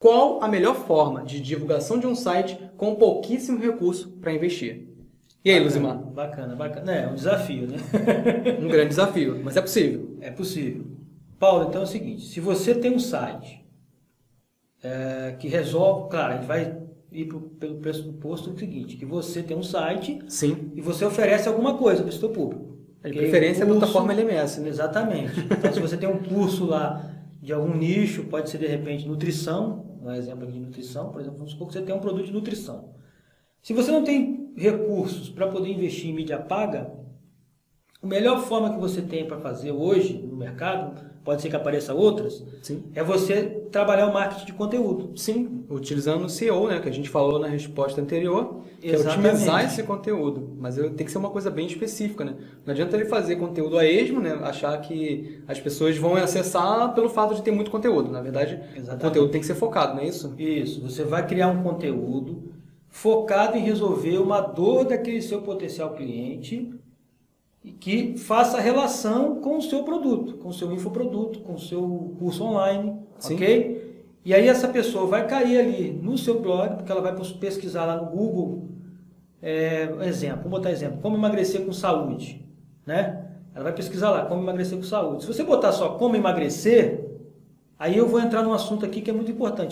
Qual a melhor forma de divulgação de um site com pouquíssimo recurso para investir? E aí, Bacana, Luzimar? Bacana, bacana. É, é um desafio, né? Um grande desafio, mas é possível. É possível. Paulo, então é o seguinte: se você tem um site é, que resolve, claro, a gente vai ir pro, pelo preço do posto o seguinte: que você tem um site Sim. e você oferece alguma coisa para o seu público. De Ok? preferência, a Curso- plataforma LMS, né? Exatamente. Então, se você tem um curso lá de algum nicho, pode ser de repente nutrição, um exemplo aqui de nutrição, por exemplo, vamos supor que você tem um produto de nutrição. Se você não tem recursos para poder investir em mídia paga, a melhor forma que você tem para fazer hoje no mercado, pode ser que apareça outras, Sim. é você trabalhar o marketing de conteúdo. Sim, utilizando o SEO, né, que a gente falou na resposta anterior, que é Exatamente. otimizar esse conteúdo. Mas tem que ser uma coisa bem específica, né? Não adianta ele fazer conteúdo a esmo, né, achar que as pessoas vão acessar pelo fato de ter muito conteúdo. Na verdade, Exatamente. o conteúdo tem que ser focado, não é isso? Isso, você vai criar um conteúdo focado em resolver uma dor daquele seu potencial cliente que faça relação com o seu produto, com o seu infoproduto, com o seu curso online, Sim. ok? E aí essa pessoa vai cair ali no seu blog, porque ela vai pesquisar lá no Google, é, exemplo, vamos botar exemplo, como emagrecer com saúde, né? Ela vai pesquisar lá, como emagrecer com saúde. Se você botar só como emagrecer, aí eu vou entrar num assunto aqui que é muito importante.